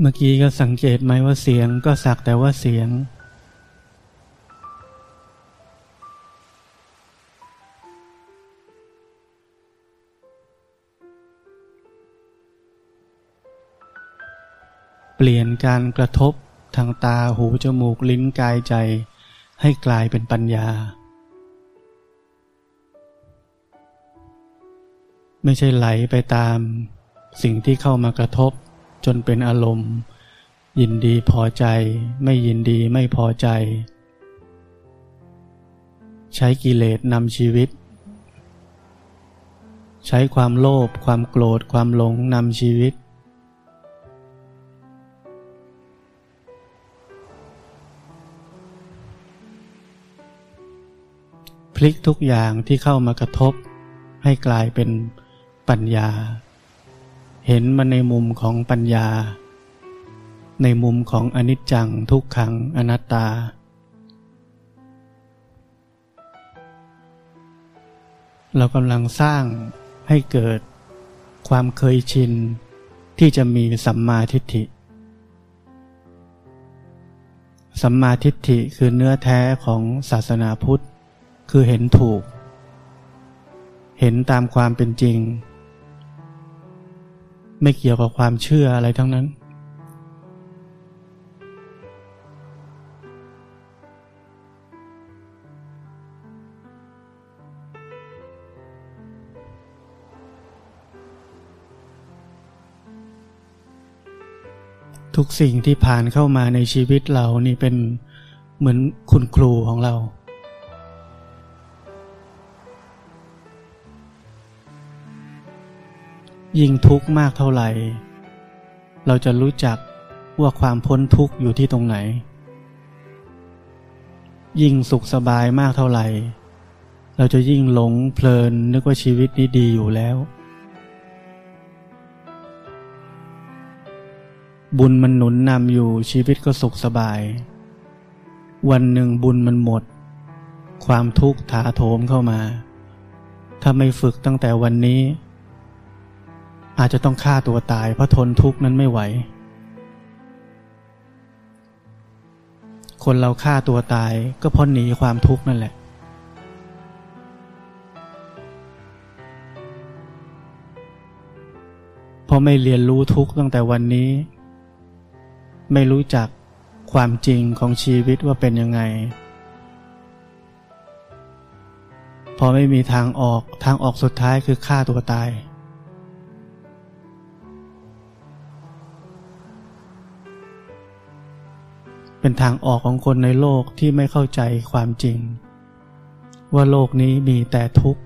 เมื่อกี้ก็สังเกตไหมว่าเสียงก็สักแต่ว่าเสียง เปลี่ยนการกระทบทางตาหูจมูกลิ้นกายใจ ให้กลายเป็นปัญญา ไม่ใช่ไหลไปตามสิ่งที่เข้ามากระทบ จนเป็นอารมณ์ ยินดีพอใจ ไม่ยินดีไม่พอใจ ใช้กิเลสนำชีวิต ใช้ความโลภความโกรธความหลงนำชีวิต พลิกทุกอย่างที่เข้ามากระทบให้กลายเป็นปัญญา เห็นมันในมุมของปัญญา ในมุมของอนิจจังทุกขังอนัตตา เรากำลังสร้างให้เกิดความเคยชินที่จะมีสัมมาทิฏฐิ สัมมาทิฏฐิคือเนื้อแท้ของศาสนาพุทธ คือเห็นถูก เห็นตามความเป็นจริง ไม่เกี่ยวกับความเชื่ออะไรทั้งนั้น ทุกสิ่งที่ผ่านเข้ามาในชีวิตเรานี่เป็นเหมือนคุณครูของเรา ยิ่งทุกข์มากเท่าไหร่ เราจะรู้จักว่าความพ้นทุกข์อยู่ที่ตรงไหน ยิ่งสุขสบายมากเท่าไหร่ เราจะยิ่งหลงเพลินนึกว่าชีวิตนี้ดีอยู่แล้ว บุญมันหนุนนำอยู่ชีวิตก็สุขสบาย วันหนึ่งบุญมันหมด ความทุกข์ถาโถมเข้ามา ถ้าไม่ฝึกตั้งแต่วันนี้ อาจจะต้องฆ่าตัวตายเพราะทนทุกข์นั้นไม่ไหว คนเราฆ่าตัวตายก็เพราะหนีความทุกข์นั่นแหละ เพอไม่เรียนรู้ทุกข์ตั้งแต่วันนี้ ไม่รู้จักความจริงของชีวิตว่าเป็นยังไง พอไม่มีทางออกทางออกสุดท้ายคือฆ่าตัวตาย เป็นทางออกของคนในโลกที่ไม่เข้าใจความจริง ว่าโลกนี้มีแต่ทุกข์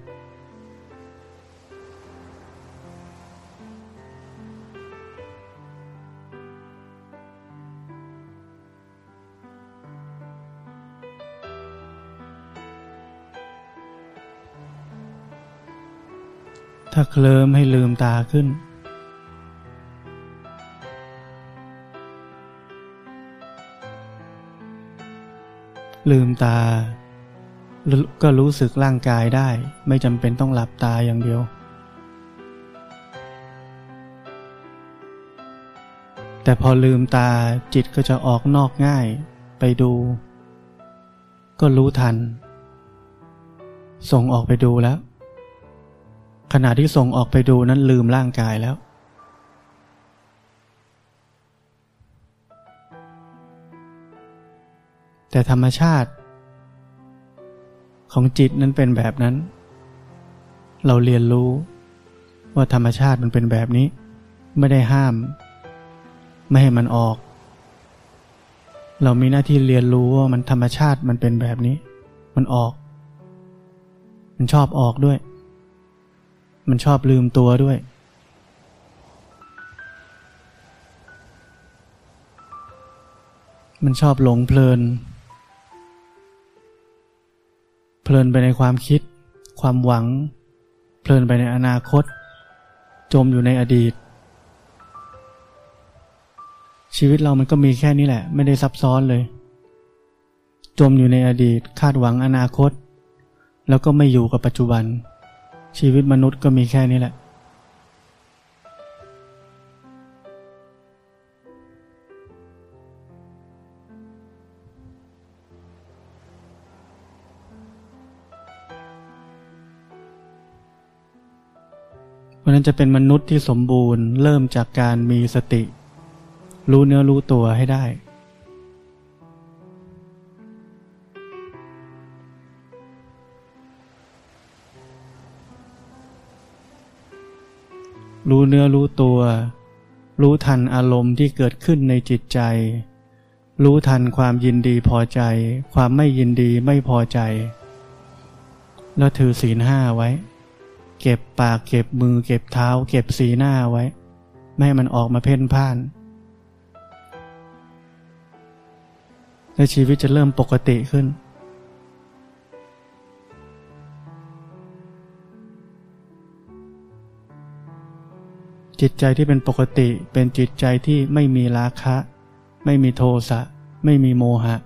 ถ้าเคลิมให้ลืมตาขึ้น ลืมตา ก็รู้สึกร่างกายได้ ไม่จำเป็นต้องหลับตาอย่างเดียว แต่พอลืมตาจิตก็จะออกนอกง่าย ไปดู ก็รู้ทัน ส่งออกไปดูแล้ว ขณะที่ส่งออกไปดูนั้นลืมร่างกายแล้ว แต่ธรรมชาติ ของจิตนั้นเป็นแบบนั้น เราเรียนรู้ว่าธรรมชาติมันเป็นแบบนี้ ไม่ได้ห้าม ไม่ให้มันออก เรามีหน้าที่เรียนรู้ว่ามันธรรมชาติมันเป็นแบบนี้ มันออก มันชอบออกด้วย มันชอบลืมตัวด้วยมันชอบหลงเพลิน เพลินไปในความคิด ความหวัง เพลินไปในอนาคต จมอยู่ในอดีต ชีวิตเรามันก็มีแค่นี้แหละ ไม่ได้ซับซ้อนเลย จมอยู่ในอดีต คาดหวังอนาคต แล้วก็ไม่อยู่กับปัจจุบัน ชีวิตมนุษย์ก็มีแค่นี้แหละะนั้นจะเป็นมนุษย์ที่สมบูรณ์ เริ่มจากการมีสติ รู้เนื้อรู้ตัวให้ได้ รู้เนื้อรู้ตัว รู้ทันอารมณ์ที่เกิดขึ้นในจิตใจ รู้ทันความยินดีพอใจ ความไม่ยินดีไม่พอใจ แล้วถือศีลห้าไว้ เก็บปากเก็บมือ เก็บเท้า เก็บสีหน้าไว้ ไม่ให้มันออกมาเพ่นพ่านแล้วชีวิตจะเริ่มปกติขึ้น จิตใจที่เป็นปกติเป็นจิตใจที่ไม่มีราคะ ไม่มีโทสะ ไม่มีโมหะ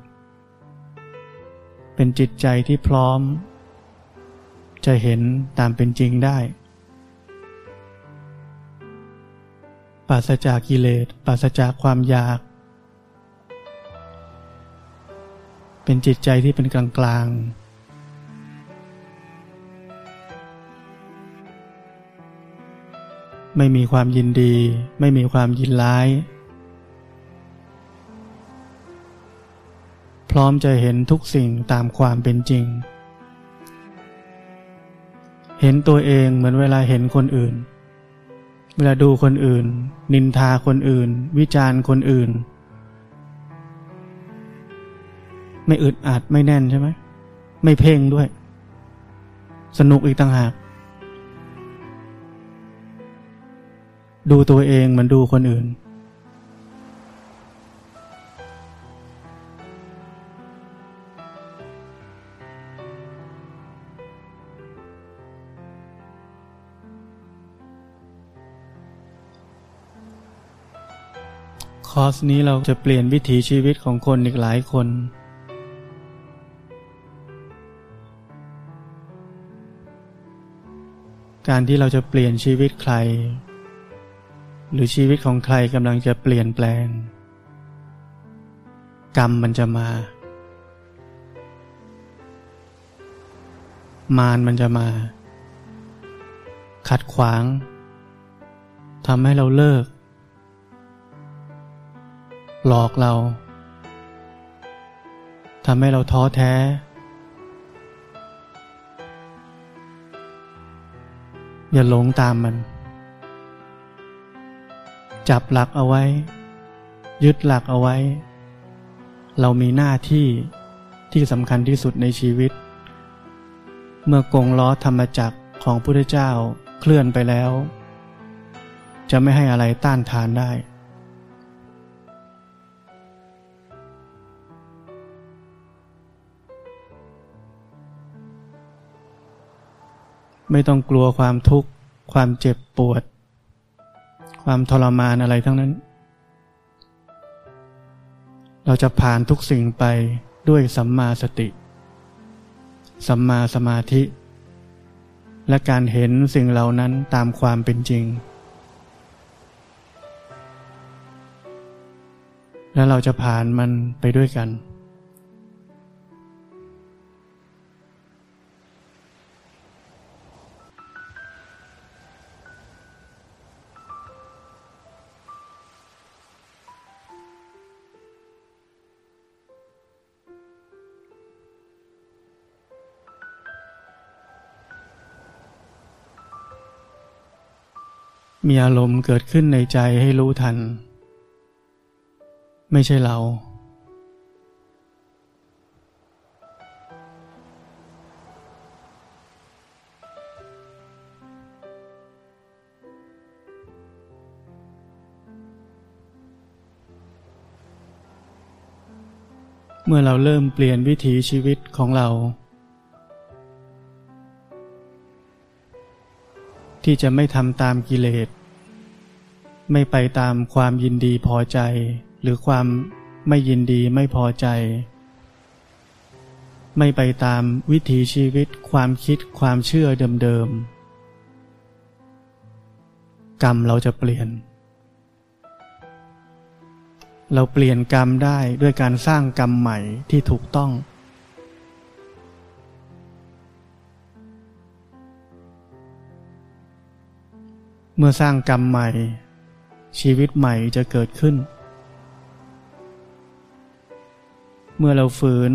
เป็นจิตใจที่พร้อม จะเห็นตามเป็นจริงได้ ปราศจากกิเลสปราศจากความอยาก เป็นจิตใจที่เป็นกลางกลางไม่มีความยินดี ไม่มีความยินร้าย พร้อมจะเห็นทุกสิ่งตามความเป็นจริง เห็นตัวเองเหมือนเวลาเห็นคนอื่น เวลาดูคนอื่น นินทาคนอื่น วิจารณ์คนอื่น ไม่อึดอัดไม่แน่นใช่ไหมไม่เพ่งด้วย สนุกอีกต่างหาก ดูตัวเองเหมือนดูคนอื่น อร์สนี้เราจะเปลี่ยนวิถีชีวิตของคนอีกหลายคน การที่เราจะเปลี่ยนชีวิตใคร หรือชีวิตของใครกำลังจะเปลี่ยนแปลง กรรมมันจะมา มารมันจะมา ขัดขวางทำให้เราเลิก หลอกเราทำให้เราท้อแท้ อย่าหลงตามมัน จับหลักเอาไว้ ยึดหลักเอาไว้ เรามีหน้าที่ที่สำคัญที่สุดในชีวิต เมื่อกงล้อธรรมจักรของพุทธเจ้าเคลื่อนไปแล้ว จะไม่ให้อะไรต้านทานได้ ไม่ต้องกลัวความทุกข์ ความเจ็บปวด ความทรมานอะไรทั้งนั้น เราจะผ่านทุกสิ่งไปด้วยสัมมาสติ สัมมาสมาธิ และการเห็นสิ่งเหล่านั้นตามความเป็นจริง แล้วเราจะผ่านมันไปด้วยกัน มีอารมณ์เกิดขึ้นในใจให้รู้ทัน ไม่ใช่เรา เมื่อเราเริ่มเปลี่ยนวิถีชีวิตของเราที่จะไม่ทำตามกิเลส ไม่ไปตามความยินดีพอใจ หรือความไม่ยินดีไม่พอใจ ไม่ไปตามวิถีชีวิตความคิดความเชื่อเดิมๆ กรรมเราจะเปลี่ยน เราเปลี่ยนกรรมได้ด้วยการสร้างกรรมใหม่ที่ถูกต้องเมื่อสร้างกรรมใหม่ ชีวิตใหม่จะเกิดขึ้น เมื่อเราฝืน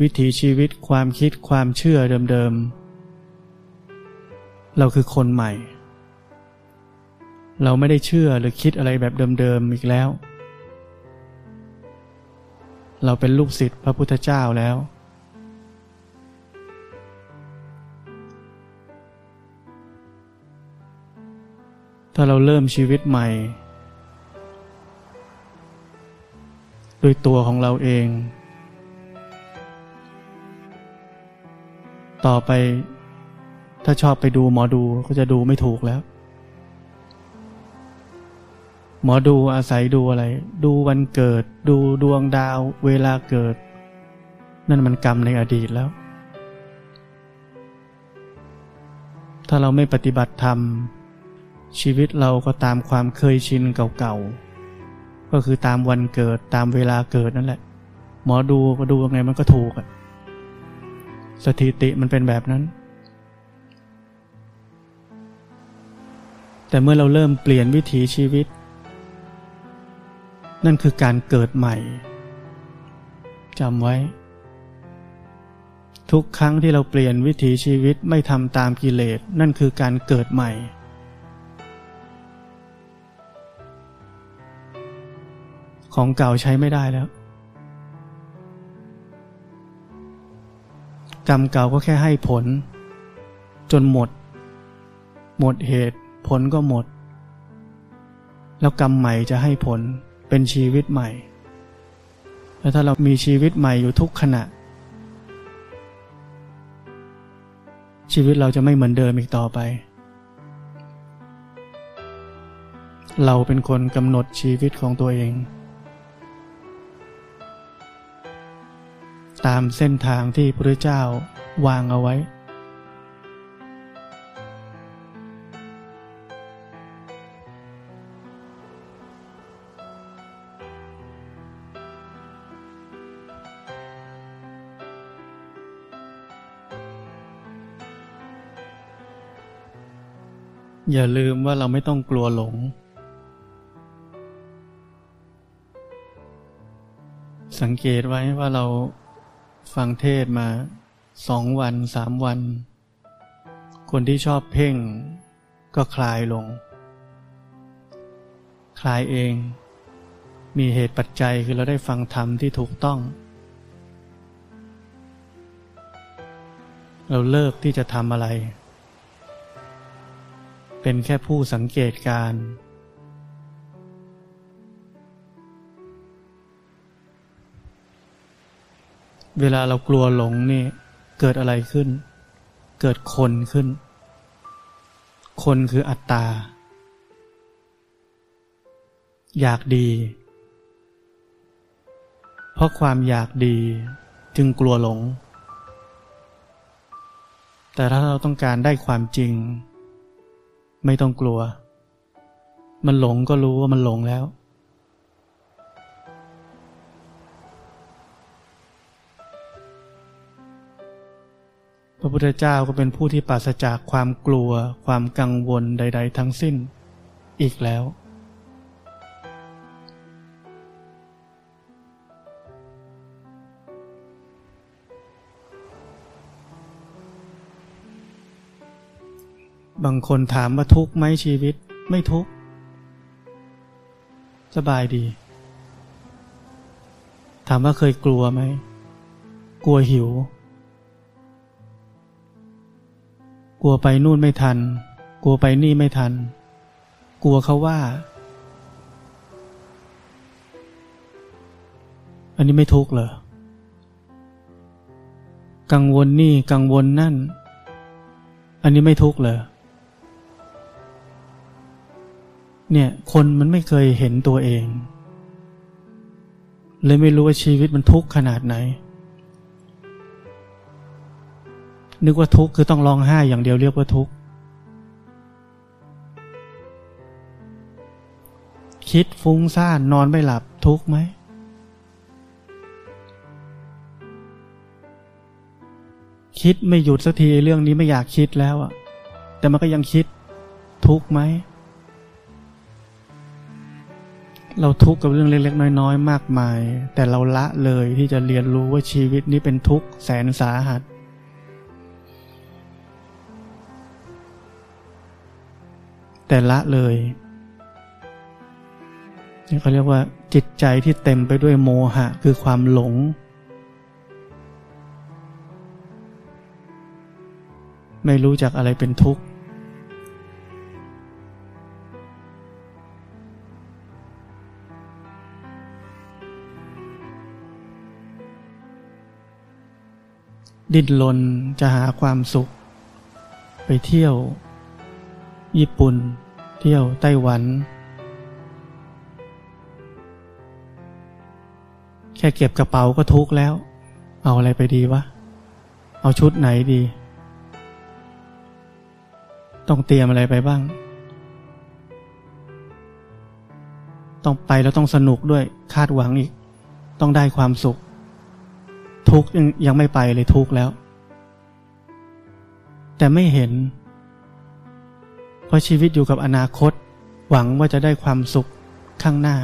วิถีชีวิตความคิดความเชื่อเดิมๆ เราคือคนใหม่ เราไม่ได้เชื่อหรือคิดอะไรแบบเดิมๆอีกแล้ว เราเป็นลูกศิษย์พระพุทธเจ้าแล้ว ถ้าเราเริ่มชีวิตใหม่ ด้วยตัวของเราเอง ต่อไป ถ้าชอบไปดูหมอดูก็จะดูไม่ถูกแล้ว หมอดูอาศัยดูอะไร ดูวันเกิด ดูดวงดาว เวลาเกิด นั่นมันกรรมในอดีตแล้ว ถ้าเราไม่ปฏิบัติธรรม ชีวิตเราก็ตามความเคยชินเก่าๆ ก็คือตามวันเกิดตามเวลาเกิดนั่นแหละ หมอดูก็ดูยังไงมันก็ถูกอะสถิติมันเป็นแบบนั้น แต่เมื่อเราเริ่มเปลี่ยนวิถีชีวิต นั่นคือการเกิดใหม่จำไว้ ทุกครั้งที่เราเปลี่ยนวิถีชีวิตไม่ทำตามกิเลสนั่นคือการเกิดใหม่ ของเก่าใช้ไม่ได้แล้ว กรรมเก่าก็แค่ให้ผล จนหมด หมดเหตุ ผลก็หมด แล้วกรรมใหม่จะให้ผลเป็นชีวิตใหม่ แล้วถ้าเรามีชีวิตใหม่อยู่ทุกขณะ ชีวิตเราจะไม่เหมือนเดิมอีกต่อไป เราเป็นคนกำหนดชีวิตของตัวเอง ตามเส้นทางที่พระเจ้าวางเอาไว้ อย่าลืมว่าเราไม่ต้องกลัวหลงสังเกตไว้ว่าเรา ฟังเทศมาสองวันสามวัน คนที่ชอบเพ่งก็คลายลง คลายเอง มีเหตุปัจจัยคือเราได้ฟังธรรมที่ถูกต้อง เราเลิกที่จะทำอะไร เป็นแค่ผู้สังเกตการ เวลาเรากลัวหลงนี่เกิดอะไรขึ้น เกิดคนขึ้น คนคืออัตตา อยากดี เพราะความอยากดีจึงกลัวหลง แต่ถ้าเราต้องการได้ความจริง ไม่ต้องกลัว มันหลงก็รู้ว่ามันหลงแล้ว ระพุทธเจ้าก็เป็นผู้ที่ปราศจากความกลัว ความกังวลใด ๆ ทั้งสิ้น อีกแล้ว บางคนถามว่าทุกข์ไหมชีวิตไม่ทุกข์สบายดี ถามว่าเคยกลัวไหม กลัวหิว กลัวไปนู่นไม่ทัน กลัวไปนี่ไม่ทัน กลัวเขาว่า อันนี้ไม่ทุกข์เหรอ กังวลนี่กังวลนั่น อันนี้ไม่ทุกข์เหรอ เนี่ยคนมันไม่เคยเห็นตัวเอง เลยไม่รู้ว่าชีวิตมันทุกข์ขนาดไหน นึกว่าทุกข์คือต้องร้องไห้อย่างเดียวเรียกว่าทุกข์คิดฟุ้งซ่านนอนไม่หลับทุกข์ไหมคิดไม่หยุดสักทีเรื่องนี้ไม่อยากคิดแล้วอะแต่มันก็ยังคิดทุกข์ไหม เราทุกข์กับเรื่องเล็กๆ น้อยๆ มากมาย แต่เราละเลยที่จะเรียนรู้ว่าชีวิตนี้เป็นทุกข์แสนสาหัส แต่ละเลยนี่เขาเรียกว่าจิตใจที่เต็มไปด้วยโมหะคือความหลง ไม่รู้จักอะไรเป็นทุกข์ ดิ้นรนจะหาความสุข ไปเที่ยว ญี่ปุ่น เที่ยวไต้หวัน แค่เก็บกระเป๋าก็ทุกแล้ว เอาอะไรไปดีวะ เอาชุดไหนดี ต้องเตรียมอะไรไปบ้าง ต้องไปแล้วต้องสนุกด้วยคาดหวังอีก ต้องได้ความสุข ทุกยังยังไม่ไปเลยทุกแล้ว แต่ไม่เห็น เพราะชีวิตอยู่กับอนาคต หวังว่าจะได้ความสุขข้างหน้า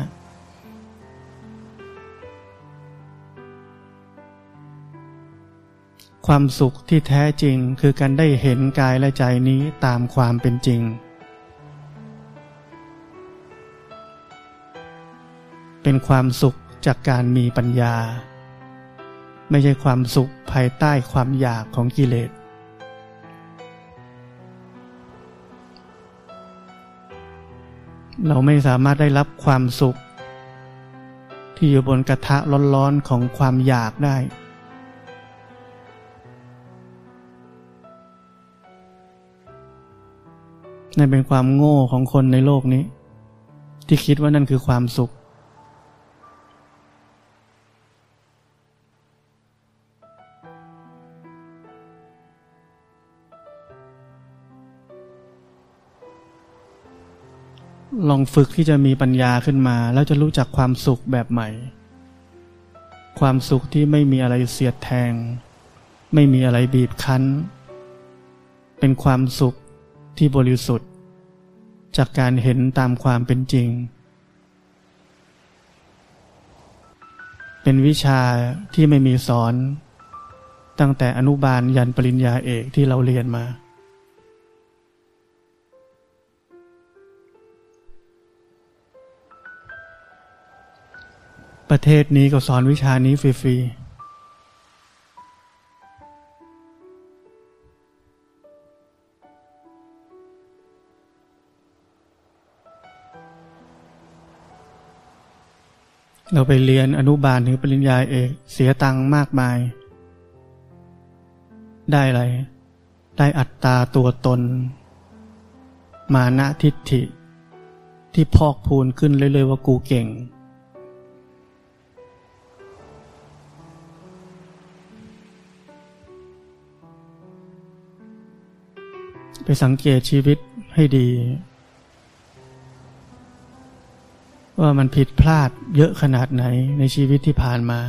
ความสุขที่แท้จริงคือการได้เห็นกายและใจนี้ตามความเป็นจริง เป็นความสุขจากการมีปัญญา ไม่ใช่ความสุขภายใต้ความอยากของกิเลส เราไม่สามารถได้รับความสุข ที่อยู่บนกระทะร้อนๆของความอยากได้ นั่นเป็นความโง่ของคนในโลกนี้ ที่คิดว่านั่นคือความสุข ลองฝึกที่จะมีปัญญาขึ้นมา แล้วจะรู้จักความสุขแบบใหม่ ความสุขที่ไม่มีอะไรเสียดแทง ไม่มีอะไรบีบคั้น เป็นความสุขที่บริสุทธิ์ จากการเห็นตามความเป็นจริง เป็นวิชาที่ไม่มีสอน ตั้งแต่อนุบาลยันปริญญาเอกที่เราเรียนมา ประเทศนี้ก็สอนวิชานี้ฟรีๆ เราไปเรียนอนุบาลถึงปริญญาเอก เสียตังค์มากมาย ได้อะไร ได้อัตตาตัวตน มานะทิฏฐิ ที่พอกพูนขึ้นเรื่อยๆว่ากูเก่ง ไปสังเกตชีวิตให้ดี ว่ามันผิดพลาดเยอะขนาดไหนในชีวิตที่ผ่านมา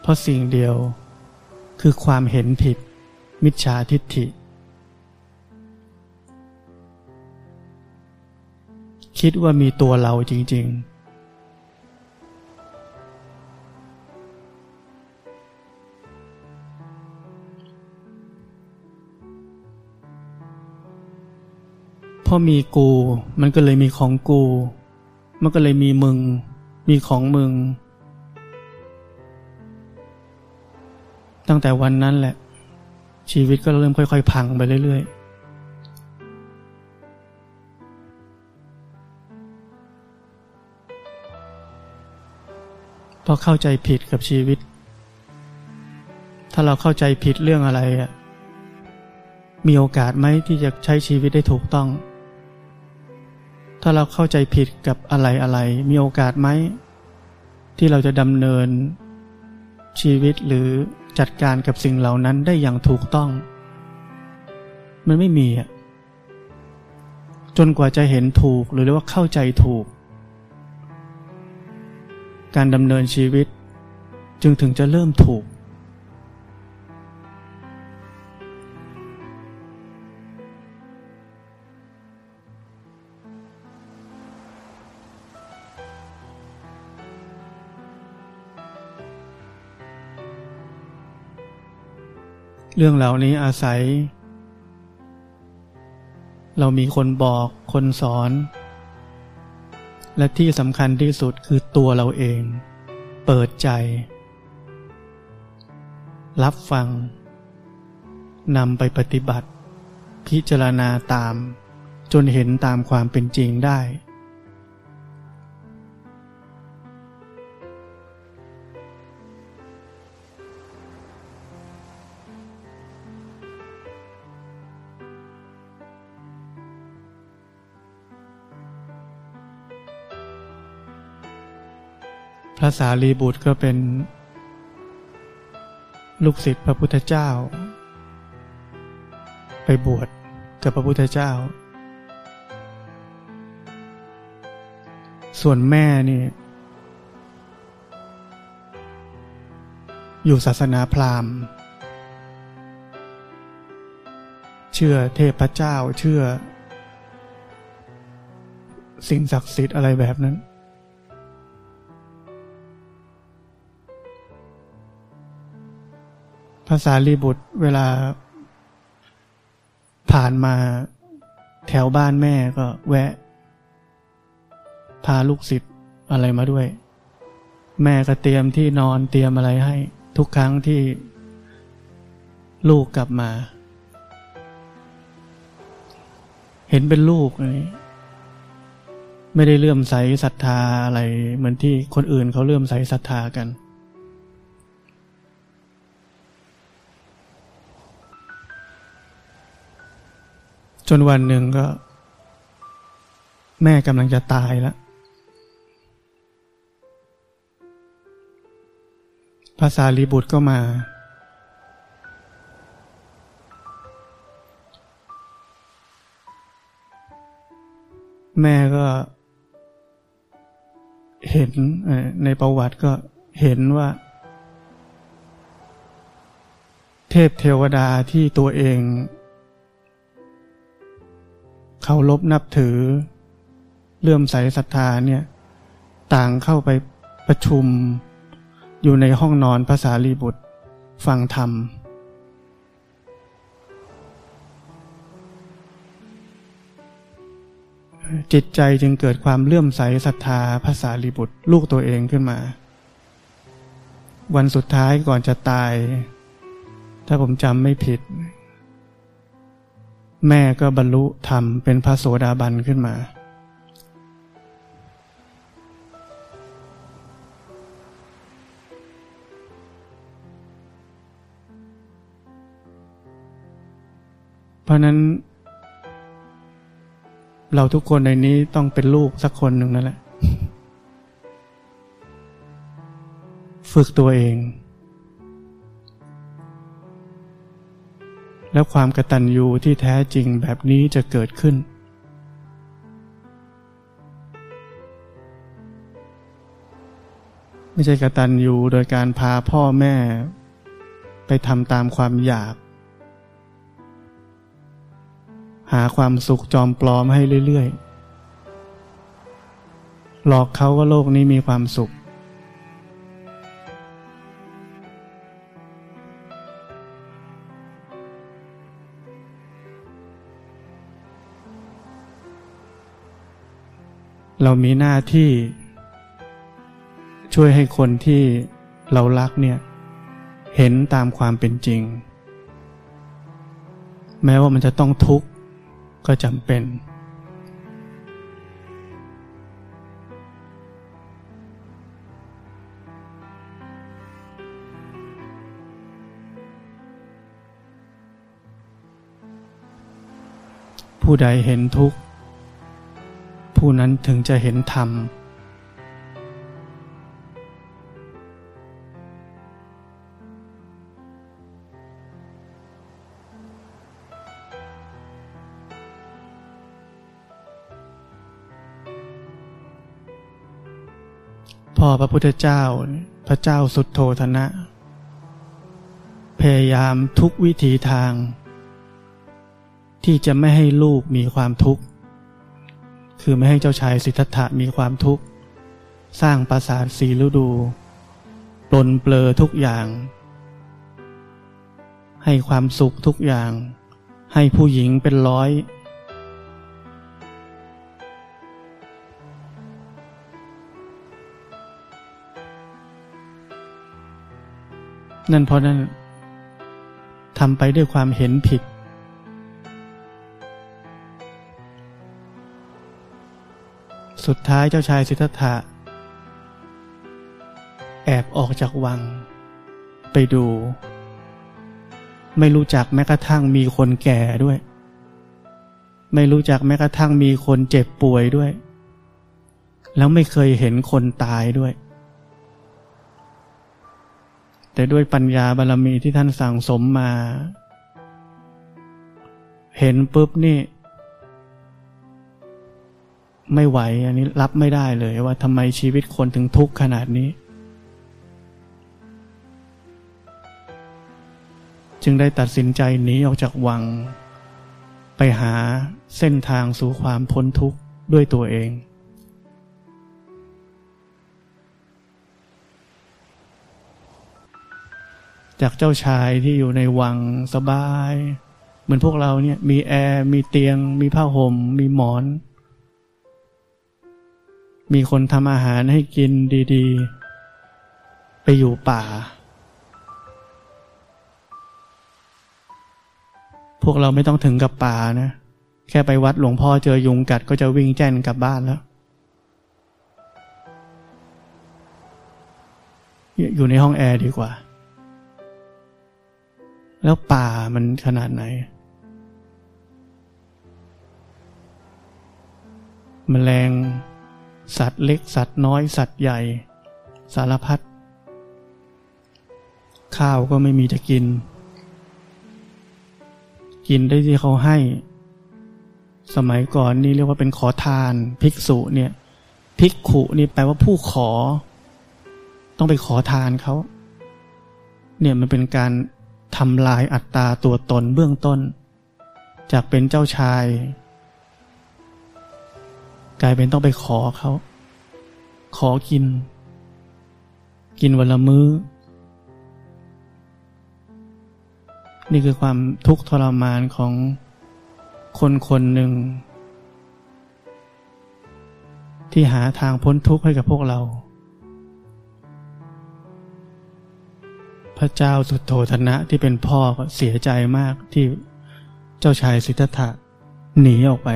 เพราะสิ่งเดียวคือความเห็นผิดมิจฉาทิฏฐิ คิดว่ามีตัวเราจริง ๆ พอมีกู มันก็เลยมีของกู มันก็เลยมีมึง มีของมึง ตั้งแต่วันนั้นแหละ ชีวิตก็เริ่มค่อย ๆ พังไปเรื่อย ๆ พอเข้าใจผิดกับชีวิต ถ้าเราเข้าใจผิดเรื่องอะไรอะมีโอกาสไหมที่จะใช้ชีวิตได้ถูกต้อง ถ้าเราเข้าใจผิดกับอะไรอะไร มีโอกาสไหม ที่เราจะดำเนิน ชีวิตหรือจัดการกับสิ่งเหล่านั้นได้อย่างถูกต้อง มันไม่มีอะจนกว่าจะเห็นถูกหรือเรียกว่าเข้าใจถูก การดำเนินชีวิต จึงถึงจะเริ่มถูก เรื่องเหล่านี้อาศัย เรามีคนบอกคนสอน และที่สำคัญที่สุดคือตัวเราเอง เปิดใจ รับฟังนำไปปฏิบัติ พิจารณาตาม จนเห็นตามความเป็นจริงได้ ระสารีบุตรก็เป็นลูกศิษย์พระพุทธเจ้า ไปบวชกับพระพุทธเจ้า ส่วนแม่นี่ อยู่ศาสนาพราหมณ์ เชื่อเทพเจ้าเชื่อ สิ่งศักดิ์สิทธิ์อะไรแบบนั้น ภาษาลีบุตรเวลาผ่านมาแถวบ้านแม่ก็แวะ พาลูกศิษย์อะไรมาด้วย แม่ก็เตรียมที่นอนเตรียมอะไรให้ ทุกครั้งที่ลูกกลับมา เห็นเป็นลูกนี่ไม่ได้เลื่อมใสศรัทธาอะไรเหมือนที่คนอื่นเขาเลื่อมใสศรัทธากัน จนวันหนึ่งก็ แม่กำลังจะตายแล้วภาษาลีบุตรก็มา แม่ก็ เห็นในประวัติก็เห็นว่า เทพเทวดาที่ตัวเอง เคารพนับถือ เลื่อมใสศรัทธาเนี่ย ต่างเข้าไปประชุม อยู่ในห้องนอนภาษาลีบุตร ฟังธรรม จิตใจจึงเกิดความเลื่อมใสศรัทธาภาษาลีบุตร ลูกตัวเองขึ้นมา วันสุดท้ายก่อนจะตาย ถ้าผมจำไม่ผิด แม่ก็บรรลุธรรมเป็นพระโสดาบันขึ้นมา เพราะนั้น เราทุกคนในนี้ต้องเป็นลูกสักคนหนึ่งนั่นแหละ ฝึกตัวเอง แล้วความกตัญญูที่แท้จริงแบบนี้จะเกิดขึ้น ไม่ใช่กตัญญูโดยการพาพ่อแม่ ไปทำตามความอยาก หาความสุขจอมปลอมให้เรื่อยๆ หลอกเขาว่าโลกนี้มีความสุข เรามีหน้าที่ ช่วยให้คนที่เรารักเนี่ย เห็นตามความเป็นจริง แม้ว่ามันจะต้องทุกข์ก็จำเป็น ผู้ใดเห็นทุกข์ ผู้นั้นถึงจะเห็นธรรมพ่อพระพุทธเจ้าพระเจ้าสุดโทธนะ พยายามทุกวิถีทาง ที่จะไม่ให้ลูกมีความทุกข์ คือไม่ให้เจ้าชายสิทธัตถะมีความทุกข์ สร้างปราสาทสีฤดูปลนเปลือทุกอย่างใให้ความสุขทุกอย่าง ให้ผู้หญิงเป็นร้อย นั่นเพราะนั้นทำไปด้วยความเห็นผิด สุดท้ายเจ้าชายสิทธัตถะแอบออกจากวัง ไปดู ไม่รู้จักแม้กระทั่งมีคนแก่ด้วย ไม่รู้จักแม้กระทั่งมีคนเจ็บป่วยด้วย แล้วไม่เคยเห็นคนตายด้วย แต่ด้วยปัญญาบารรมีที่ท่านสั่งสมมา เห็นปุ๊บนี่ ไม่ไหว อันนี้รับไม่ได้เลยว่าทำไมชีวิตคนถึงทุกข์ขนาดนี้ จึงได้ตัดสินใจหนีออกจากวัง ไปหาเส้นทางสู่ความพ้นทุกข์ด้วยตัวเอง จากเจ้าชายที่อยู่ในวังสบาย เหมือนพวกเราเนี่ยมีแอร์ มีเตียง มีผ้าห่ม มีหมอน มีคนทำอาหารให้กินดี ๆ ไปอยู่ป่า พวกเราไม่ต้องถึงกับป่านะ แค่ไปวัดหลวงพ่อเจอยุงกัดก็จะวิ่งแจ้นกลับบ้านแล้ว อยู่ในห้องแอร์ดีกว่า แล้วป่ามันขนาดไหนมแมลง สัตว์เล็กสัตว์น้อยสัตว์ใหญ่ สารพัดข้าวก็ไม่มีจะกิน กินได้ที่เขาให้ สมัยก่อนนี่เรียกว่าเป็นขอทาน ภิกษุเนี่ย ภิกขุนี่แปลว่าผู้ขอ ต้องไปขอทานเขา เนี่ยมันเป็นการทำลายอัตตาตัวตนเบื้องต้น จากเป็นเจ้าชาย กลายเป็นต้องไปขอเขา ขอกิน กินวันละมื้อ นี่คือความทุกข์ทรมานของคนคนหนึ่ง ที่หาทางพ้นทุกข์ให้กับพวกเรา พระเจ้าสุดโทธนะที่เป็นพ่อก็เสียใจมากที่เจ้าชายสิทธัตถะหนีออกไป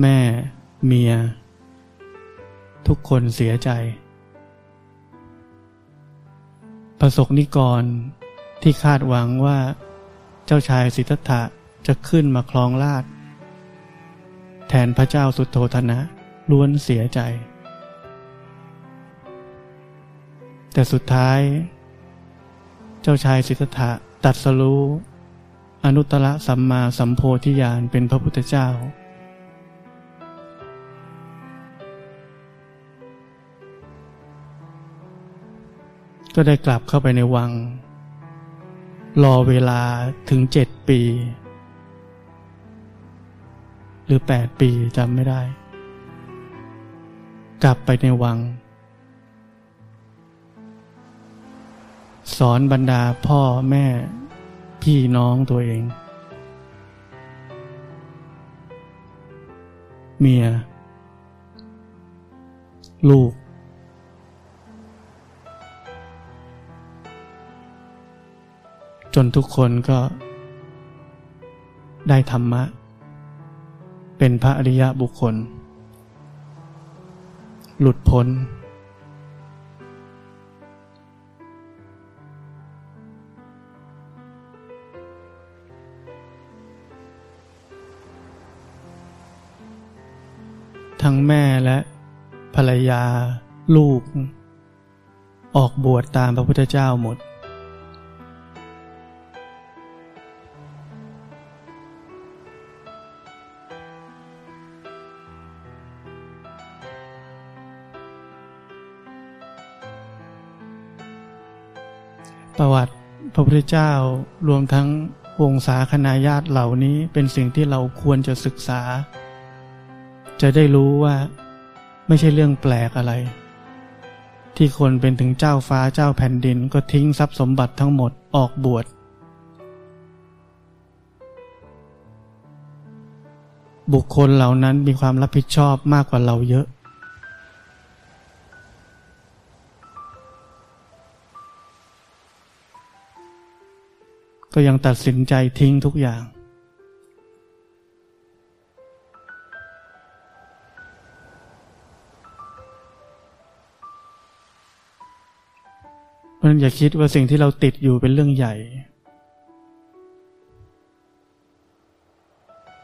แม่ เมีย ทุกคนเสียใจ ประสกนิกรที่คาดหวังว่าเจ้าชายสิทธัตถะจะขึ้นมาคลองราชแทนพระเจ้าสุโทธนะล้วนเสียใจ แต่สุดท้าย เจ้าชายสิทธัตถะตัดสรู้อนุตตรสัมมาสัมโพธิญาณเป็นพระพุทธเจ้า ก็ได้กลับเข้าไปในวัง รอเวลาถึงเจ็ดปี หรือแปดปีจำไม่ได้ กลับไปในวัง สอนบรรดาพ่อแม่พี่น้องตัวเอง เมีย ลูก นทุกคนก็ได้ธรรมะ เป็นพระอริยะบุคคล หลุดพ้น ทั้งแม่และภรรยาลูก ออกบวชตามพระพุทธเจ้าหมด ประวัติพระพุทธเจ้ารวมทั้งวงศาคณาญาติเหล่านี้เป็นสิ่งที่เราควรจะศึกษา จะได้รู้ว่าไม่ใช่เรื่องแปลกอะไร ที่คนเป็นถึงเจ้าฟ้าเจ้าแผ่นดินก็ทิ้งทรัพย์สมบัติทั้งหมดออกบวชบุคคลเหล่านั้นมีความรับผิดชอบมากกว่าเราเยอะ ก็ยังตัดสินใจทิ้งทุกอย่าง เพราะนั้นอย่าคิดว่าสิ่งที่เราติดอยู่เป็นเรื่องใหญ่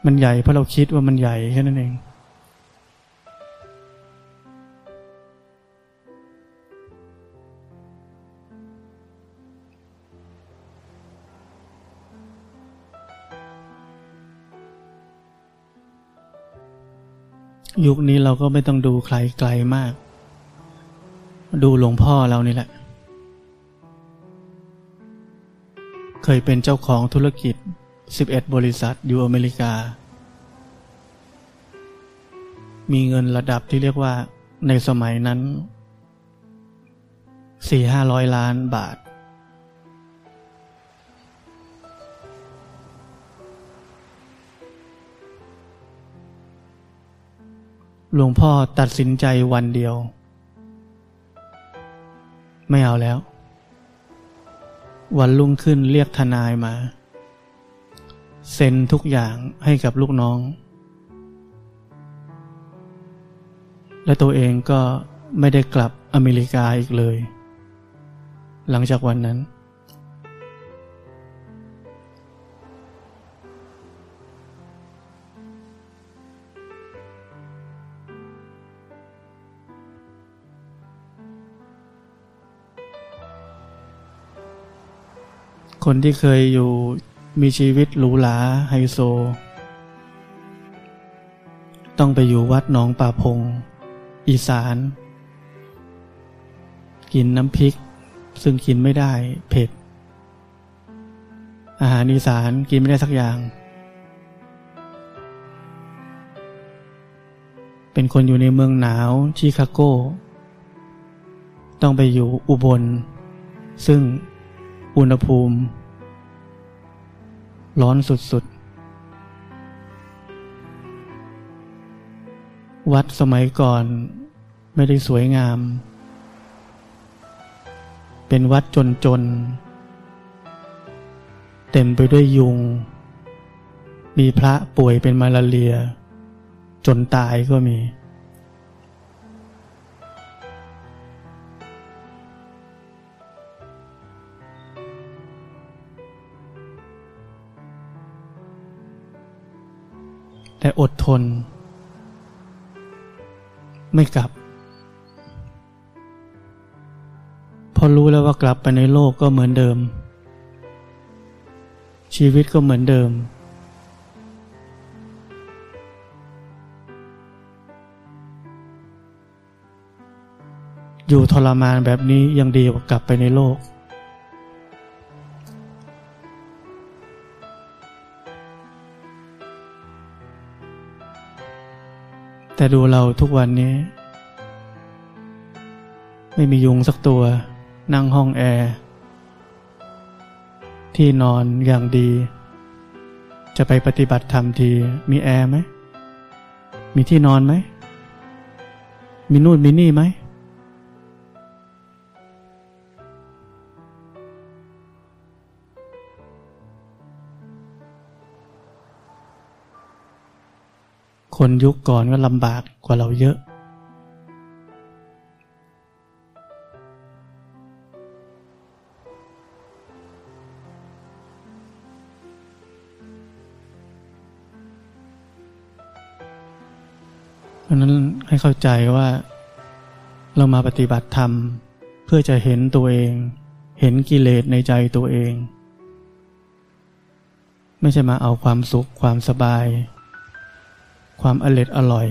มันใหญ่เพราะเราคิดว่ามันใหญ่แค่นั้นเอง ยุคนี้เราก็ไม่ต้องดูใครไกลมาก ดูหลวงพ่อเรานี่แหละ เคยเป็นเจ้าของธุรกิจ 11 บริษัทอยู่อเมริกา มีเงินระดับที่เรียกว่าในสมัยนั้น 4-500 ล้านบาท หลวงพ่อตัดสินใจวันเดียว ไม่เอาแล้ว วันรุ่งขึ้นเรียกทนายมา เซ็นทุกอย่างให้กับลูกน้อง และตัวเองก็ไม่ได้กลับอเมริกาอีกเลย หลังจากวันนั้น คนที่เคยอยู่มีชีวิตหรูหราไฮโซ ต้องไปอยู่วัดหนองป่าพง อีสาน กินน้ำพริก ซึ่งกินไม่ได้เผ็ด อาหารอีสานกินไม่ได้สักอย่าง เป็นคนอยู่ในเมืองหนาวชิคาโกต้องไปอยู่อุบล ซึ่ง อุณหภูมิ ร้อนสุดๆ วัดสมัยก่อนไม่ได้สวยงาม เป็นวัดจนๆ เต็มไปด้วยยุง มีพระป่วยเป็นมาลาเรีย จนตายก็มี แต่อดทน ไม่กลับ พอรู้แล้วว่ากลับไปในโลกก็เหมือนเดิม ชีวิตก็เหมือนเดิม อยู่ทรมานแบบนี้ยังดีกว่ากลับไปในโลก แต่ดูเราทุกวันนี้ ไม่มียุงสักตัว นั่งห้องแอร์ที่นอนอย่างดี จะไปปฏิบัติธรรมที มีแอร์ไหม มีที่นอนไหม มีนู่นมีนี่ไหม คนยุคก่อนก็ลำบากกว่าเราเยอะ เพราะนั้นให้เข้าใจว่า เรามาปฏิบัติธรรม เพื่อจะเห็นตัวเอง เห็นกิเลสในใจตัวเอง ไม่ใช่มาเอาความสุขความสบาย ความอร็ดอร่อย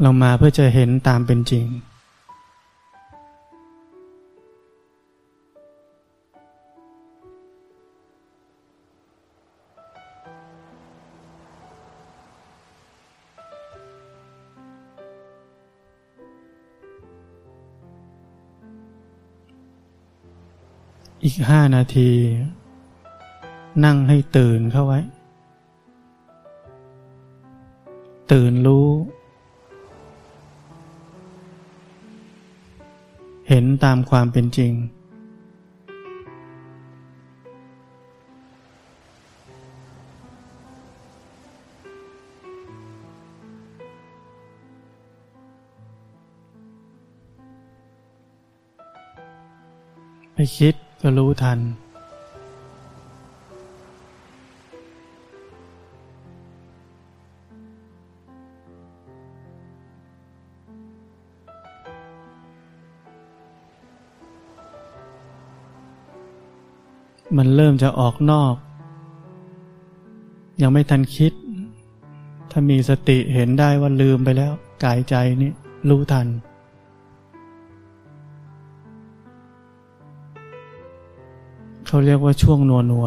เรามาเพื่อจะเห็นตามเป็นจริง อีกห้านาที นั่งให้ตื่นเข้าไว้ ตื่นรู้ เห็นตามความเป็นจริง ไปคิด ก็รู้ทัน มันเริ่มจะออกนอก ยังไม่ทันคิด ถ้ามีสติเห็นได้ว่าลืมไปแล้ว กายใจนี่รู้ทัน เขาเรียกว่าช่วงนัวนัว